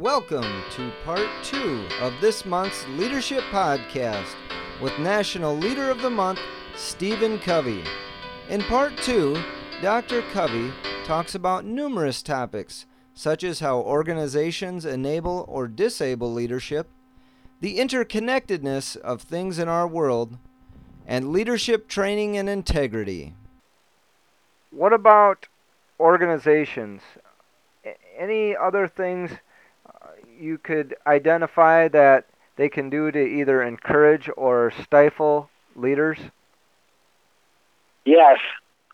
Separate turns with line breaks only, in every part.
Welcome to part two of this month's Leadership Podcast with National Leader of the Month, Stephen Covey. In part two, Dr. Covey talks about numerous topics, such as how organizations enable or disable leadership, the interconnectedness of things in our world, and leadership training and integrity. What about organizations? Any other things you could identify that they can do to either encourage or stifle leaders?
Yes,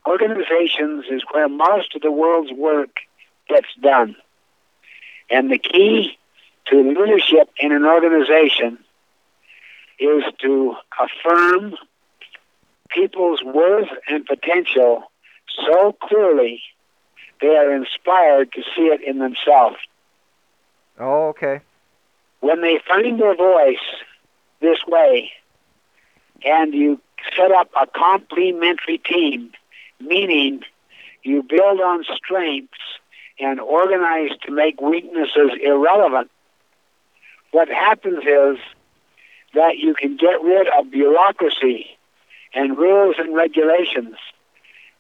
organizations is where most of the world's work gets done. And the key to leadership in an organization is to affirm people's worth and potential so clearly they are inspired to see it in themselves.
Oh, okay.
When they find their voice this way, and you set up a complementary team, meaning you build on strengths and organize to make weaknesses irrelevant, what happens is that you can get rid of bureaucracy and rules and regulations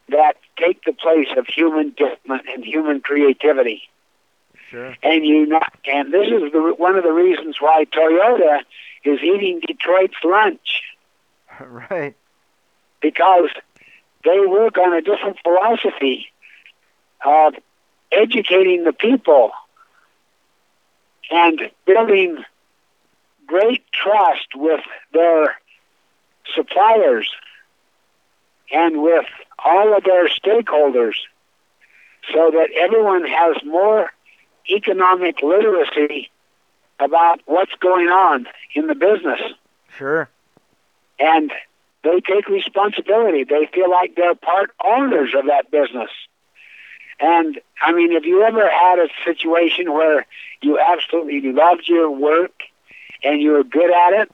that take the place of human judgment and human creativity.
Sure.
And you not, and this is the, one of the reasons why Toyota is eating Detroit's lunch
right.
because they work on a different philosophy of educating the people and building great trust with their suppliers and with all of their stakeholders so that everyone has more economic literacy about what's going on in the business.
Sure.
And they take responsibility. They feel like they're part owners of that business. And I mean, have you ever had a situation where you absolutely loved your work and you were good at it?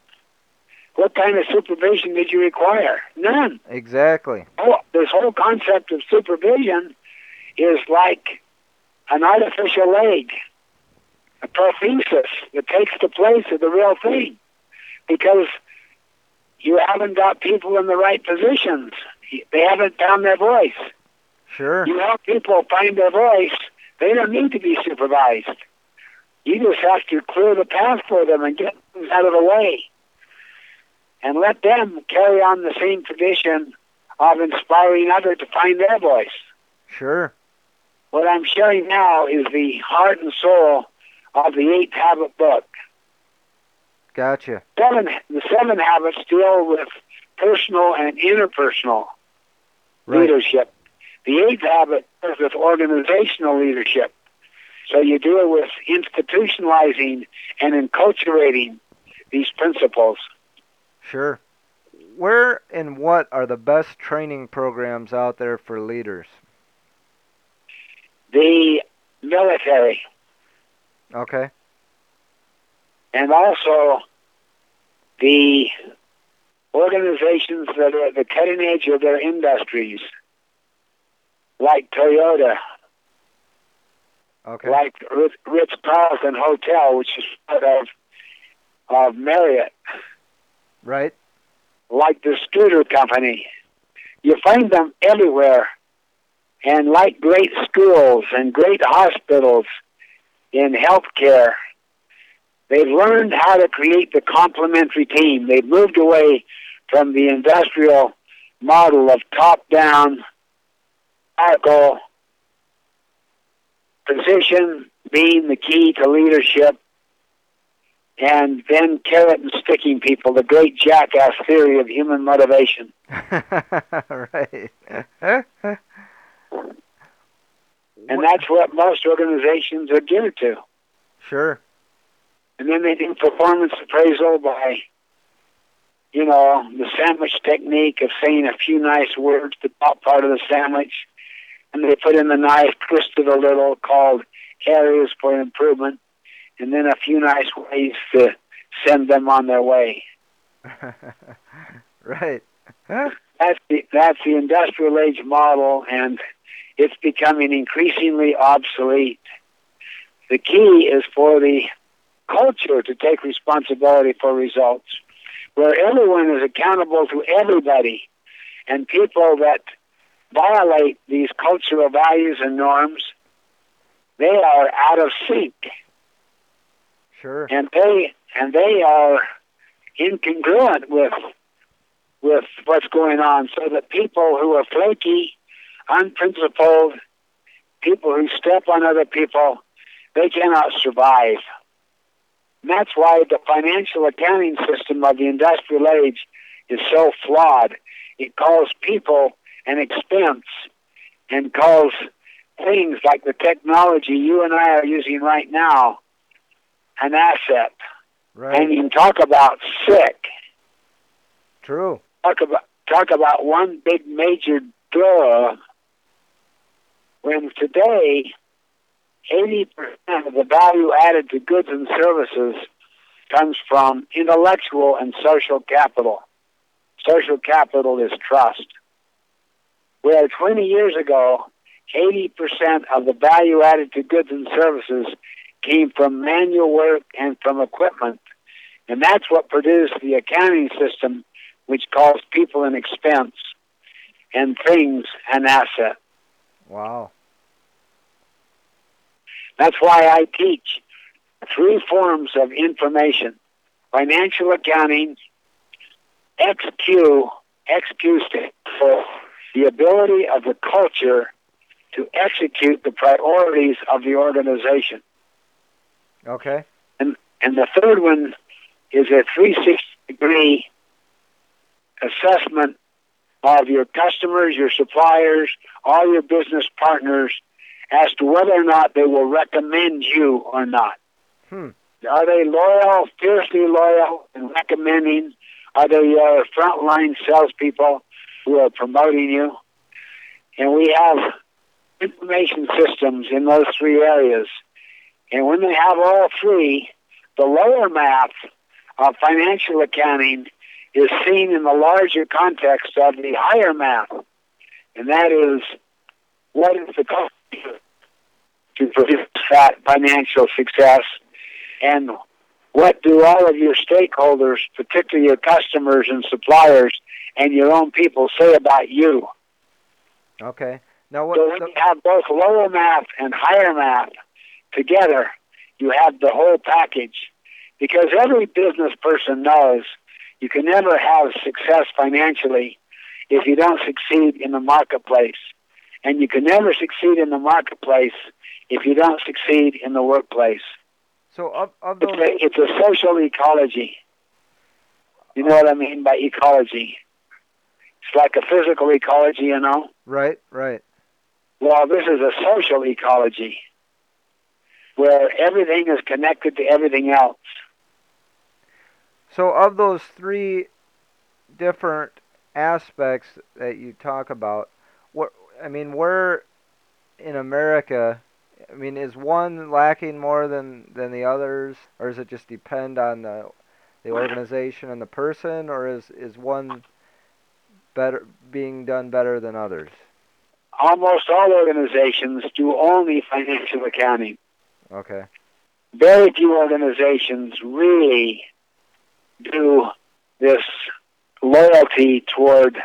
What kind of supervision did you require? None.
Exactly.
Oh, this whole concept of supervision is like an artificial leg, a prosthesis that takes the place of the real thing because you haven't got people in the right positions. They haven't found their voice.
Sure.
You help people find their voice. They don't need to be supervised. You just have to clear the path for them and get things out of the way. And let them carry on the same tradition of inspiring others to find their voice.
Sure.
What I'm sharing now is the heart and soul of the eighth habit book.
Gotcha.
Seven, the seven habits deal with personal and interpersonal
Right.
leadership. The eighth habit deals with organizational leadership. So you deal with institutionalizing and enculturating these principles.
Sure. Where and what are the best training programs out there for leaders?
The military
Okay.
and also the organizations that are at the cutting edge of their industries, like Toyota,
Okay.
like Ritz Carlton Hotel, which is part of of Marriott,
right.
like the scooter company. You find them everywhere. And like great schools and great hospitals in healthcare, they've learned how to create the complementary team. They've moved away from the industrial model of top down, hierarchical position being the key to leadership, and then carrot and sticking people, the great jackass theory of human motivation.
right.
And that's what most organizations are geared to.
sure.
And then they do performance appraisal by, you know, the sandwich technique of saying a few nice words, the top part of the sandwich, and they put in the knife, twist it a little, called areas for improvement, and then a few nice ways to send them on their way.
right.
That's the that's the industrial age model, and it's becoming increasingly obsolete. The key is for the culture to take responsibility for results, where everyone is accountable to everybody, and people that violate these cultural values and norms, they are out of sync.
Sure.
And they and they are incongruent with with what's going on, so that people who are flaky, unprincipled, people who step on other people, they cannot survive. And that's why the financial accounting system of the industrial age is so flawed. It calls people an expense and calls things like the technology you and I are using right now an asset.
Right.
And you can talk about sick.
True.
Talk about talk about one big major duh. When today, eighty percent of the value added to goods and services comes from intellectual and social capital. Social capital is trust. Where 20 years ago, 80% of the value added to goods and services came from manual work and from equipment. And that's what produced the accounting system, which calls people an expense and things an asset.
Wow.
That's why I teach three forms of information financial accounting, XQ, XQ stands for the ability of the culture to execute the priorities of the organization.
Okay.
And and the third one is a 360 degree assessment of your customers, your suppliers, all your business partners as to whether or not they will recommend you or not.
Hmm.
Are they loyal, fiercely loyal, and recommending? Are they your frontline salespeople who are promoting you? And we have information systems in those three areas. And when they have all three, the lower math of financial accounting is seen in the larger context of the higher math. And that is what is the cost to produce that financial success and what do all of your stakeholders, particularly your customers and suppliers and your own people say about you?
Okay. Now what?
So when
so-
you have both lower math and higher math together, you have the whole package. Because every business person knows you can never have success financially if you don't succeed in the marketplace. And you can never succeed in the marketplace if you don't succeed in the workplace.
so of of
It's a, it's a social ecology. You know what I mean by ecology? It's like a physical ecology, you know?
Right. Right.
Well, this is a social ecology where everything is connected to everything else.
So of those three different aspects that you talk about, what I mean, where in America, I mean, is one lacking more than than the others, or does it just depend on the the organization and the person, or is is one better being done better than others?
Almost all organizations do only financial accounting.
Okay.
Very few organizations really do this loyalty toward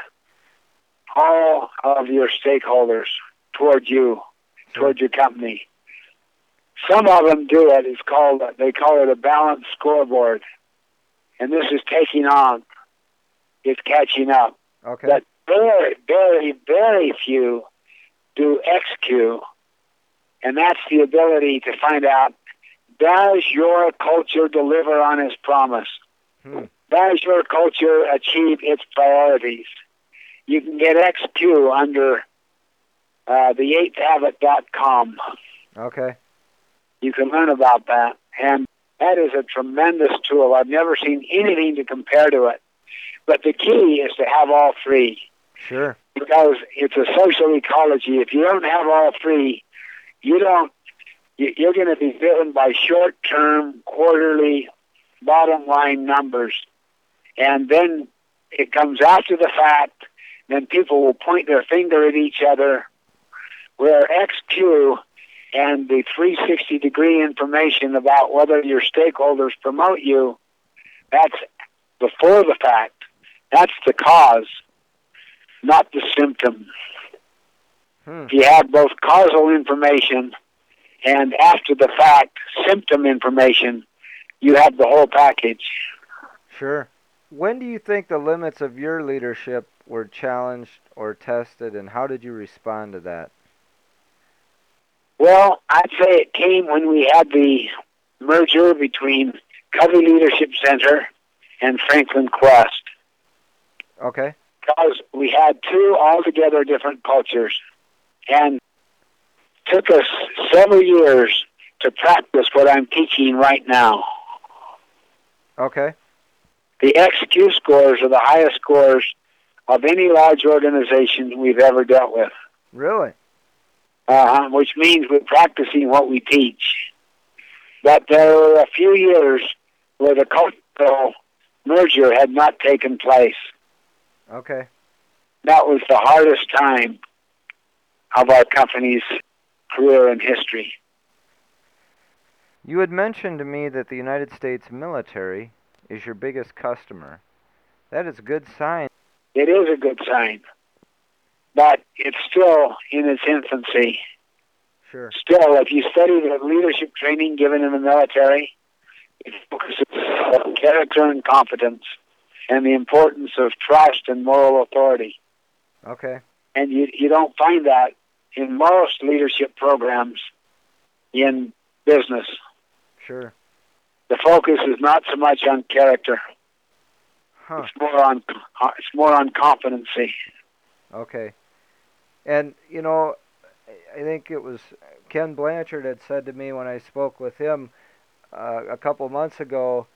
all of your stakeholders, toward you, toward your company. Some of them do it. It's called they call it a balanced scoreboard, and this is taking on. It's catching up.
Okay.
But very, very, very few do XQ, and that's the ability to find out does your culture deliver on its promise?
Hmm.
Does your culture achieve its priorities? You can get XQ under uh, the eighthhabit.com.
Okay.
You can learn about that. And that is a tremendous tool. I've never seen anything to compare to it. But the key is to have all three
Sure.
because it's a social ecology. If you don't have all three, you don't. You're going to be driven by short-term, quarterly, bottom-line numbers, and then it comes after the fact. Then people will point their finger at each other. Where XQ and the 360 degree information about whether your stakeholders promote you, that's before the fact. That's the cause, not the symptom.
Hmm.
If you have both causal information and after the fact symptom information, you have the whole package.
Sure. When do you think the limits of your leadership were challenged or tested, and how did you respond to that?
Well, I'd say it came when we had the merger between Covey Leadership Center and Franklin Quest.
Okay.
Because we had two altogether different cultures. And took us several years to practice what I'm teaching right now.
Okay.
The XQ scores are the highest scores of any large organization we've ever dealt with.
Really?
uh, which means we're practicing what we teach. But there were a few years where the cultural merger had not taken place.
Okay.
That was the hardest time of our company's career and history.
You had mentioned to me that the United States military is your biggest customer. That is a good sign.
It is a good sign, but it's still in its infancy.
Sure.
Still, if you study the leadership training given in the military, it focuses on character and competence and the importance of trust and moral authority.
Okay.
And you, you don't find that in most leadership programs in business.
Sure.
The focus is not so much on character.
Huh.
It's more on it's more on competency.
Okay. And you know, I think it was Ken Blanchard had said to me when I spoke with him uh, a couple months ago.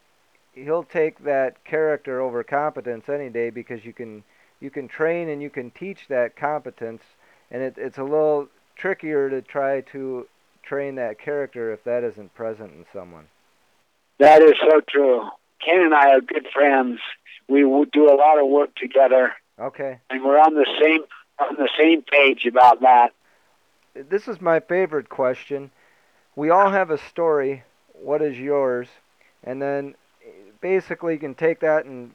He'll take that character over competence any day because you can you can train and you can teach that competence, and it, it's a little trickier to try to train that character if that isn't present in someone.
That is so true. Ken and I are good friends. We do a lot of work together.
Okay.
And we're on the same on the same page about that.
This is my favorite question. We all have a story. What is yours? And then basically you can take that in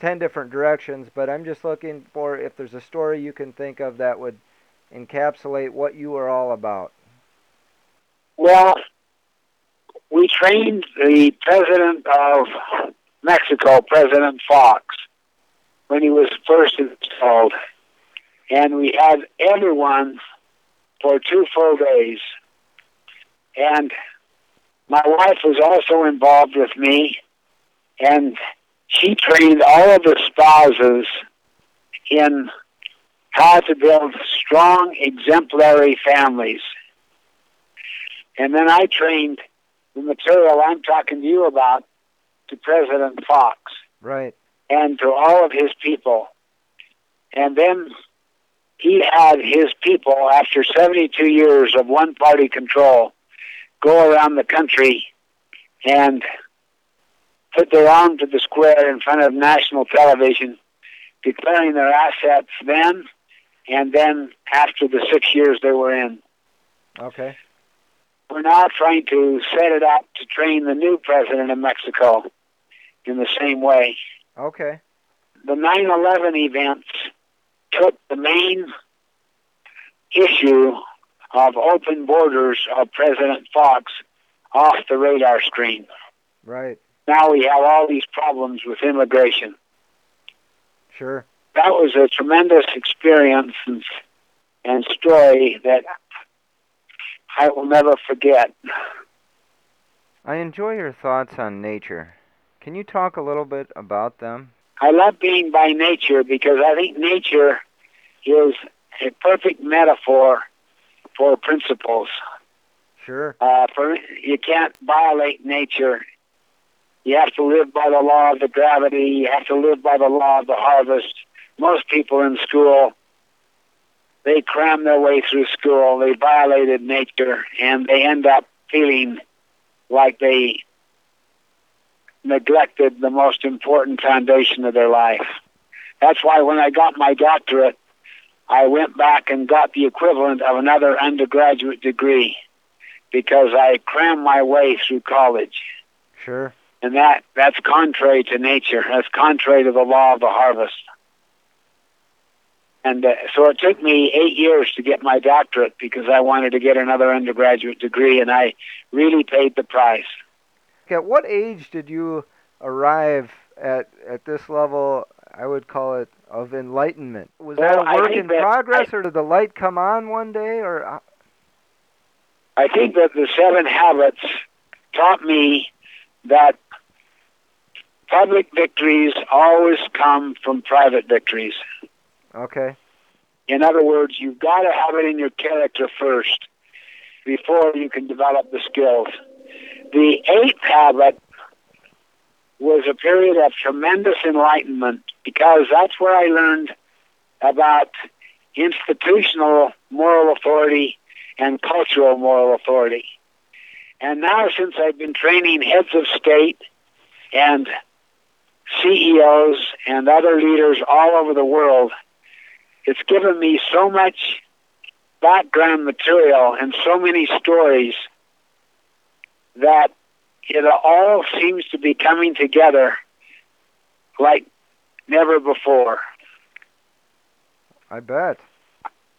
10 different directions, but I'm just looking for if there's a story you can think of that would encapsulate what you are all about.
Well, we trained the president of Mexico, President Fox, when he was first installed. And we had everyone for two full days. And my wife was also involved with me, and she trained all of the spouses in how to build strong, exemplary families. And then I trained the material I'm talking to you about to President Fox.
Right.
And to all of his people. And then he had his people, after 72 years of one party control, go around the country and put their arm to the square in front of national television, declaring their assets then and then after the six years they were in.
Okay.
We're now trying to set it up to train the new president of Mexico in the same way.
Okay.
The 9 11 events took the main issue of open borders of President Fox off the radar screen.
Right.
Now we have all these problems with immigration.
Sure.
That was a tremendous experience and, and story that I will never forget.
I enjoy your thoughts on nature. Can you talk a little bit about them?
I love being by nature because I think nature is a perfect metaphor for principles.
Sure.
Uh, for you can't violate nature. You have to live by the law of the gravity. You have to live by the law of the harvest. Most people in school, they cram their way through school. They violated nature, and they end up feeling like they neglected the most important foundation of their life. That's why when I got my doctorate, I went back and got the equivalent of another undergraduate degree because I crammed my way through college.
Sure.
And that, that's contrary to nature. That's contrary to the law of the harvest. And uh, so it took me eight years to get my doctorate because I wanted to get another undergraduate degree, and I really paid the price.
At what age did you arrive at at this level? I would call it of enlightenment. Was
Well,
that a work in progress, or did the light come on one day, or uh,
I think that the seven habits taught me that public victories always come from private victories.
Okay?
In other words, you've got to have it in your character first before you can develop the skills. The eighth habit was a period of tremendous enlightenment because that's where I learned about institutional moral authority and cultural moral authority. And now, since I've been training heads of state and CEOs and other leaders all over the world, it's given me so much background material and so many stories that it all seems to be coming together like never before.
I bet.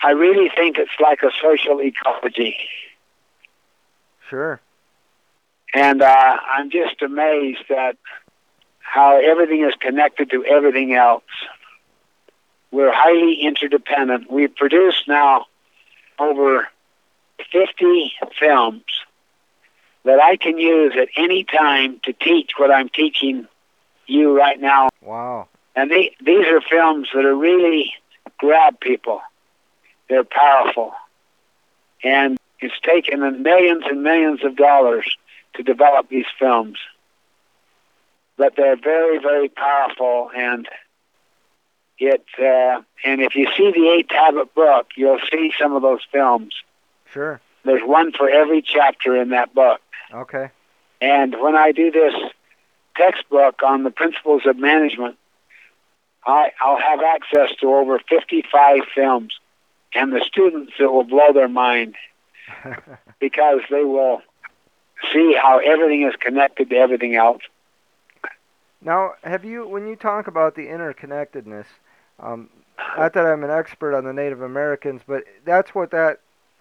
I really think it's like a social ecology.
Sure.
And uh, I'm just amazed at how everything is connected to everything else. We're highly interdependent. We've produced now over 50 films that I can use at any time to teach what I'm teaching you right now.
Wow.
And they, these are films that are really grab people. They're powerful. And it's taken millions and millions of dollars to develop these films. But they're very, very powerful and it uh, and if you see the eighth habit book, you'll see some of those films.
Sure.
There's one for every chapter in that book.
Okay.
And when I do this textbook on the principles of management, I, I'll have access to over 55 films, and the students it will blow their mind because they will see how everything is connected to everything else.
Now, have you, when you talk about the interconnectedness, um, not that I'm an expert on the Native Americans, but that's what that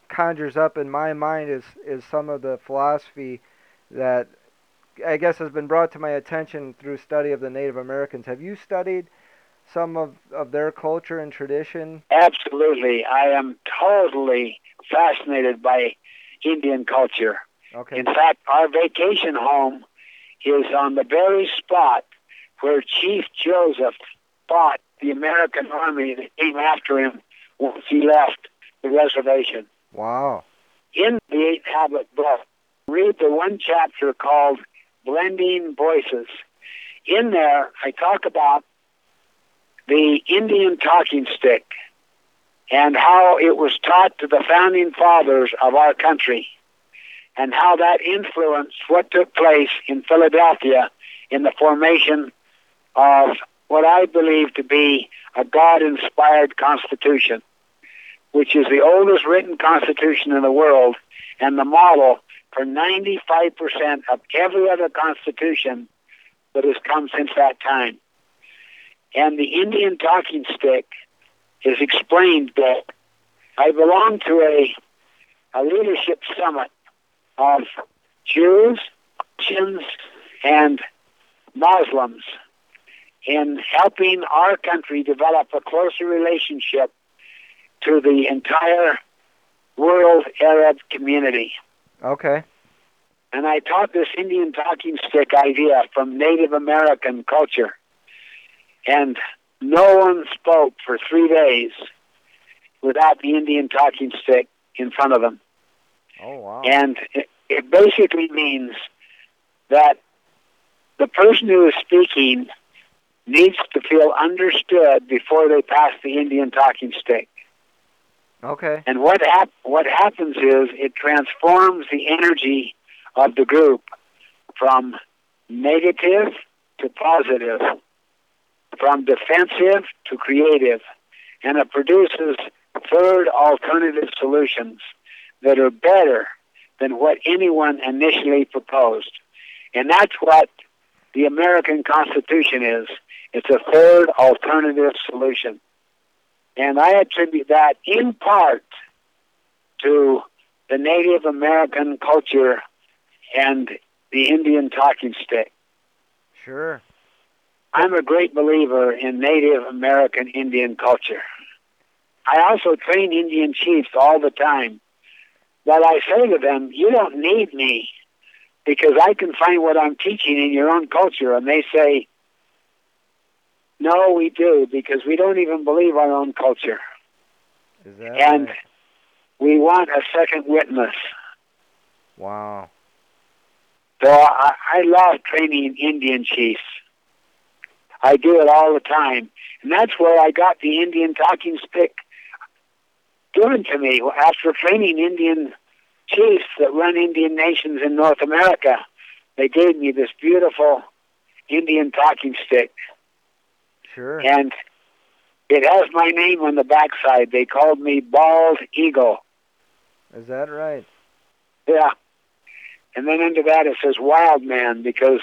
conjures up in my mind is is some of the philosophy that I guess has been brought to my attention through study of the Native Americans. Have you studied some of, of their culture and tradition?
Absolutely. I am totally fascinated by Indian culture.
Okay.
In fact, our vacation home is on the very spot where Chief Joseph fought the American army that came after him once he left the reservation.
Wow.
In the Eighth Habit book, read the one chapter called Blending Voices. In there, I talk about the Indian talking stick and how it was taught to the founding fathers of our country and how that influenced what took place in Philadelphia in the formation of what I believe to be a God inspired constitution, which is the oldest written constitution in the world and the model for 95% of every other constitution that has come since that time. And the Indian talking stick is explained that I belong to a, a leadership summit of Jews, Christians, and Muslims in helping our country develop a closer relationship to the entire world Arab community.
Okay.
And I taught this Indian talking stick idea from Native American culture. And no one spoke for three days without the Indian talking stick in front of them.
Oh wow.
And it, it basically means that the person who is speaking needs to feel understood before they pass the Indian talking stick.
Okay.
And what hap- what happens is it transforms the energy of the group from negative to positive, from defensive to creative, and it produces third alternative solutions that are better than what anyone initially proposed. And that's what the American Constitution is. It's a third alternative solution. And I attribute that in part to the Native American culture and the Indian talking stick.
Sure.
I'm a great believer in Native American Indian culture. I also train Indian chiefs all the time. But I say to them, you don't need me because I can find what I'm teaching in your own culture. And they say, no, we do because we don't even believe our own culture.
Is that
And
right?
we want a second witness.
Wow.
So I, I love training Indian chiefs. I do it all the time. And that's where I got the Indian talking stick given to me after training Indian chiefs that run Indian nations in North America. They gave me this beautiful Indian talking stick.
Sure.
And it has my name on the backside. They called me Bald Eagle.
Is that right?
Yeah. And then under that it says Wild Man because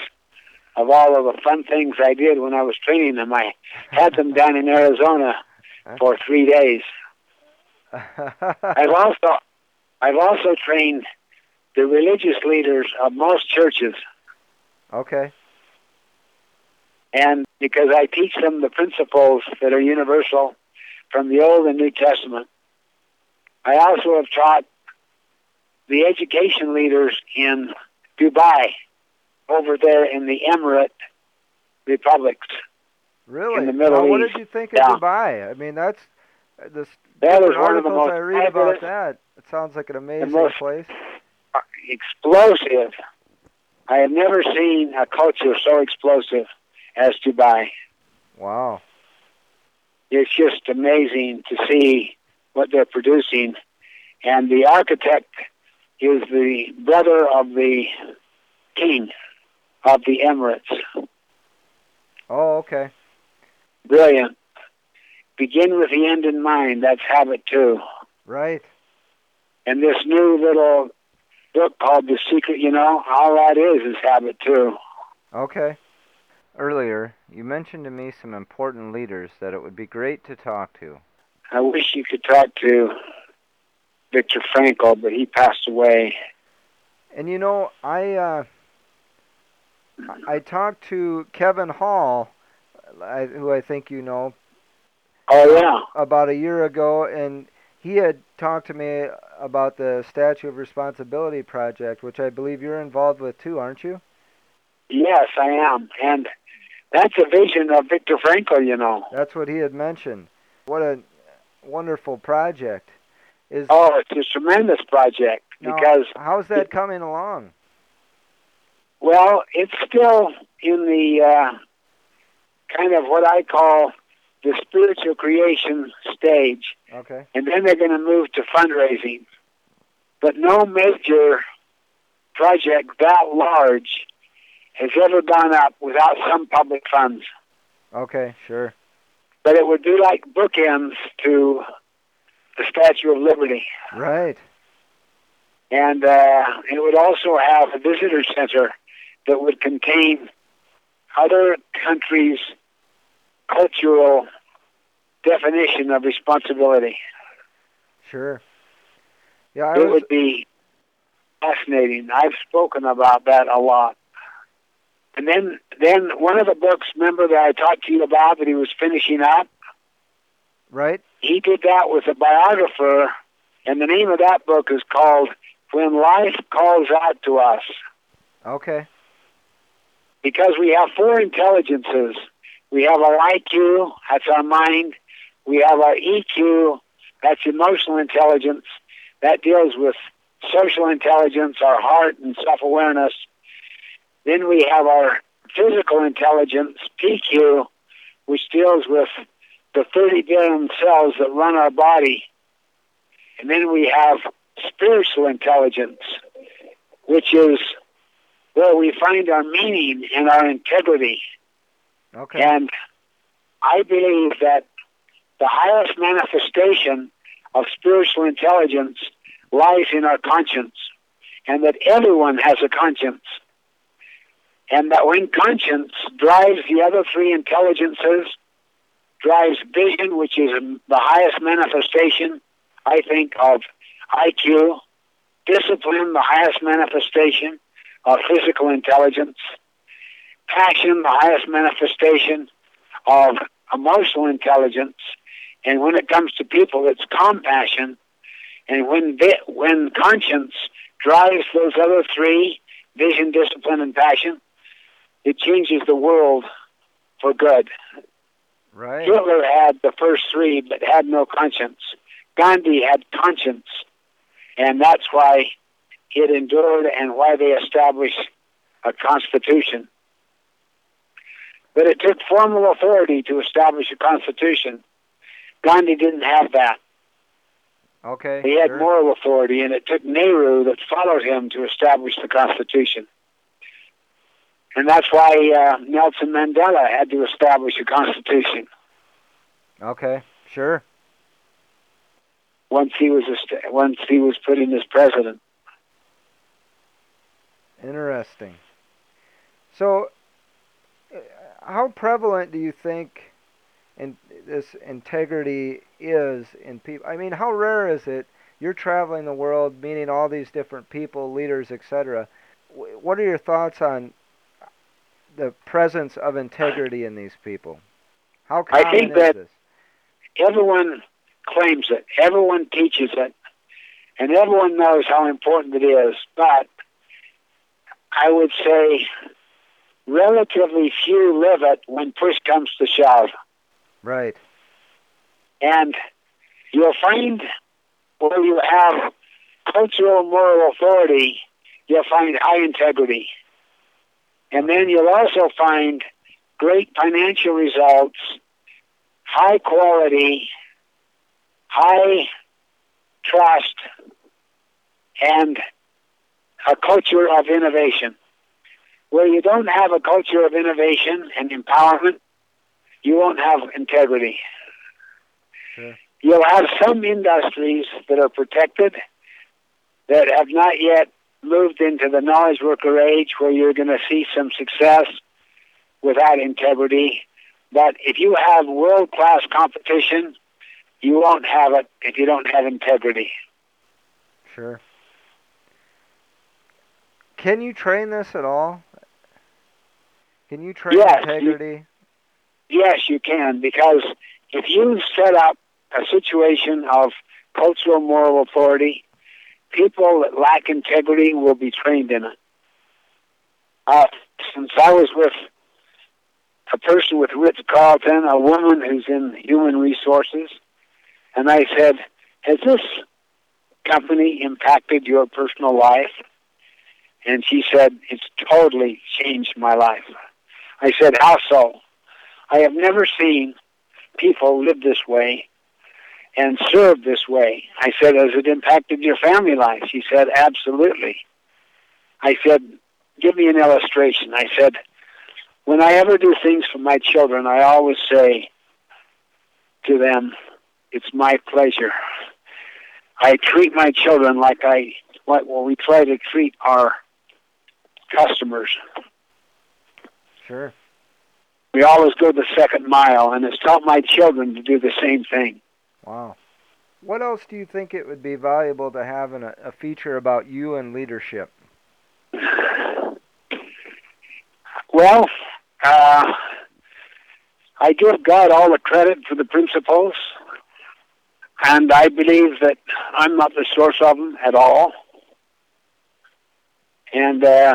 of all of the fun things I did when I was training them. I had them down in Arizona for three days. I've also I've also trained the religious leaders of most churches
okay.
And because I teach them the principles that are universal from the Old and New Testament. I also have taught the education leaders in Dubai over there in the Emirate republics.
Really?
the Middle
Well, what did you think of
Yeah.
Dubai? I mean, that's uh, the s-
That
different
one of the
articles
most
I read about that. It sounds like an amazing place.
Explosive. I have never seen a culture so explosive as Dubai.
Wow.
it's just amazing to see what they're producing. And the architect is the brother of the king of the Emirates.
Oh, okay.
Brilliant. Begin with the end in mind. That's habit two.
Right.
And this new little book called The Secret, you know, all that is is habit two.
Okay. Earlier, you mentioned to me some important leaders that it would be great to talk to.
I wish you could talk to Viktor Frankl, but he passed away.
And you know, I uh, I talked to Kevin Hall, I, who I think you know,
Oh, yeah.
about a year ago, and he had talked to me about the Statue of Responsibility project, which I believe you're involved with too, aren't you?
Yes, I am. And that's a vision of Viktor Frankl, you know.
That's what he had mentioned. What a wonderful project! Is
Oh, it's a tremendous project
now,
because,
how's that coming along?
well, it's still in the uh, kind of what I call the spiritual creation stage,
Okay.
and then they're going to move to fundraising. But no major project that large has ever gone up without some public funds.
Okay. Sure.
But it would be like bookends to the Statue of Liberty.
Right.
and uh, it would also have a visitor center that would contain other countries' cultural definition of responsibility.
Sure. Yeah, I
it
was.
would be fascinating. I've spoken about that a lot. And then, then one of the books, remember that I talked to you about that he was finishing up.
Right.
He did that with a biographer, and the name of that book is called "When Life Calls Out to Us."
Okay.
because we have four intelligences. We have our IQ, that's our mind. We have our EQ, that's emotional intelligence. That deals with social intelligence, our heart, and self awareness. Then we have our physical intelligence, PQ, which deals with the 30 billion cells that run our body. And then we have spiritual intelligence, which is where we find our meaning and our integrity.
Okay.
And I believe that the highest manifestation of spiritual intelligence lies in our conscience. and that everyone has a conscience. And that when conscience drives the other three intelligences, drives vision, which is the highest manifestation, I think, of IQ, discipline, the highest manifestation of physical intelligence, passion, the highest manifestation of emotional intelligence, and when it comes to people, it's compassion. And when when conscience drives those other three, vision, discipline, and passion, it changes the world for good.
Right.
Hitler had the first three, but had no conscience. Gandhi had conscience, and that's why it endured and why they established a constitution. But it took formal authority to establish a constitution. Gandhi didn't have that.
Okay.
He had
sure.
moral authority, and it took Nehru that followed him to establish the Constitution. And that's why uh, Nelson Mandela had to establish a Constitution.
Okay, sure.
Once he was once he was put in as president.
Interesting. So, uh, how prevalent do you think in this integrity is in people? I mean, how rare is it? You're traveling the world, meeting all these different people, leaders, etc. What are your thoughts on the presence of integrity in these people? How common
I think
is
that
this?
everyone claims it, everyone teaches it, and everyone knows how important it is. But I would say relatively few live it when push comes to shove.
Right.
And you'll find where you have cultural moral authority, you'll find high integrity. And then you'll also find great financial results, high quality, high trust, and a culture of innovation. Where you don't have a culture of innovation and empowerment, you won't have integrity.
Sure.
You'll have some industries that are protected that have not yet moved into the knowledge worker age where you're going to see some success without integrity. But if you have world class competition, you won't have it if you don't have integrity.
Sure. Can you train this at all? Can you train
Yes,
integrity?
Yes, you can, because if you set up a situation of cultural moral authority, people that lack integrity will be trained in it. Uh, since I was with a person with Ritz Carlton, a woman who's in human resources, and I said, Has this company impacted your personal life? And she said, It's totally changed my life. I said, How so? I have never seen people live this way and serve this way. I said, Has it impacted your family life? She said, Absolutely. I said, Give me an illustration. I said, When I ever do things for my children, I always say to them, It's my pleasure. I treat my children like I like well we try to treat our customers.
Sure.
We always go the second mile and it's taught my children to do the same thing.
Wow. What else do you think it would be valuable to have in a, a feature about you and leadership?
Well, uh, I give God all the credit for the principles, and I believe that I'm not the source of them at all. And uh,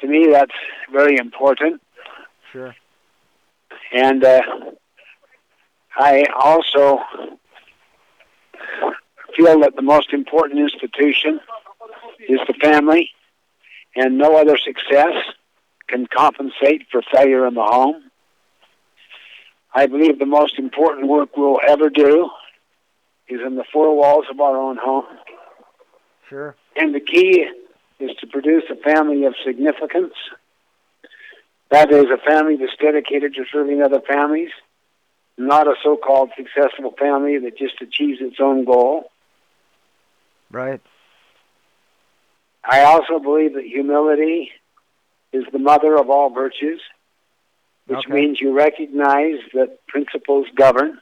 to me, that's very important.
Sure.
And uh, I also feel that the most important institution is the family, and no other success can compensate for failure in the home. I believe the most important work we'll ever do is in the four walls of our own home.
Sure.
And the key is to produce a family of significance. That is a family that's dedicated to serving other families, not a so-called successful family that just achieves its own goal.
Right.
I also believe that humility is the mother of all virtues, which
Okay.
means you recognize that principles govern,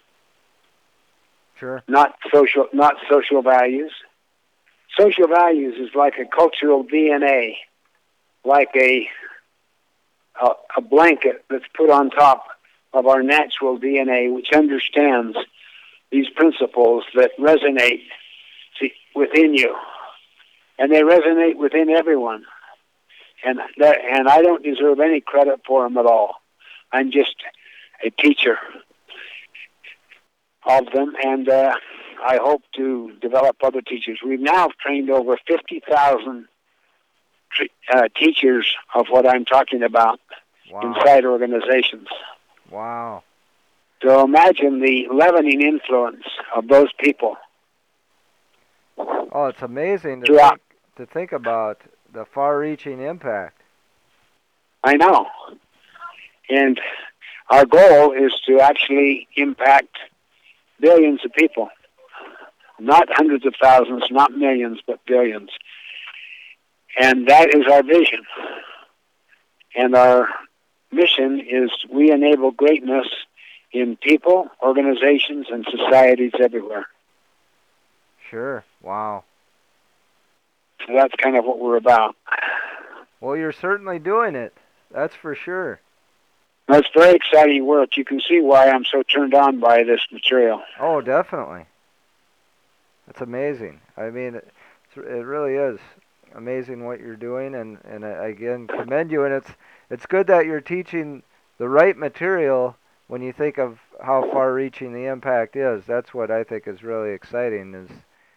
Sure.
not social, not social values. Social values is like a cultural DNA, like a, a a blanket that's put on top of our natural DNA, which understands these principles that resonate within you, and they resonate within everyone. And that, and I don't deserve any credit for them at all. I'm just a teacher of them, and uh, I hope to develop other teachers. We've now trained over 50,000 uh, teachers of what I'm talking about
Wow.
inside organizations.
Wow.
So imagine the leavening influence of those people.
Oh, it's amazing to think, to think about the far-reaching impact.
I know. And our goal is to actually impact billions of people. Not hundreds of thousands, not millions, but billions. And that is our vision. And our mission is we enable greatness in people, organizations, and societies everywhere.
Sure. Wow.
So that's kind of what we're about.
Well, you're certainly doing it. That's for sure.
That's very exciting work. You can see why I'm so turned on by this material.
Oh, definitely. That's amazing. I mean, it, it really is amazing what you're doing, and and I, again commend you. And it's it's good that you're teaching the right material when you think of how far-reaching the impact is. That's what I think is really exciting. Is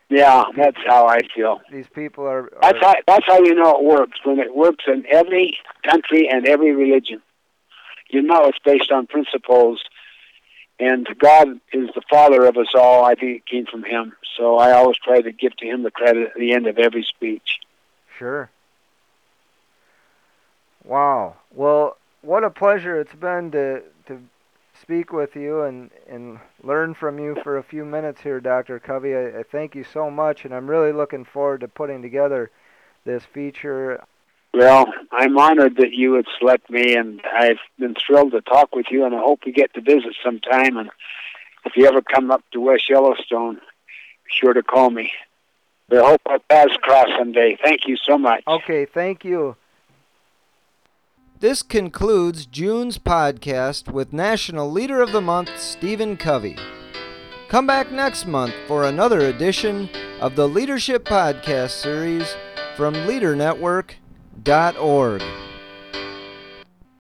Yeah, that's how I feel.
these people are, are
That's how that's how you know it works when it works in every country and every religion. You know it's based on principles, and God is the Father of us all. I think it came from Him, so I always try to give to Him the credit at the end of every speech.
Sure. Wow. Well, what a pleasure it's been to to speak with you and and learn from you for a few minutes here, Dr. Covey. I, I thank you so much, and I'm really looking forward to putting together this feature.
Well, I'm honored that you would select me, and I've been thrilled to talk with you, and I hope we get to visit sometime. And if you ever come up to West Yellowstone, be sure to call me. I hope our paths cross someday. Thank you so much.
Okay, thank you.
This concludes June's podcast with National Leader of the Month Stephen Covey. Come back next month for another edition of the Leadership Podcast series from LeaderNetwork.org.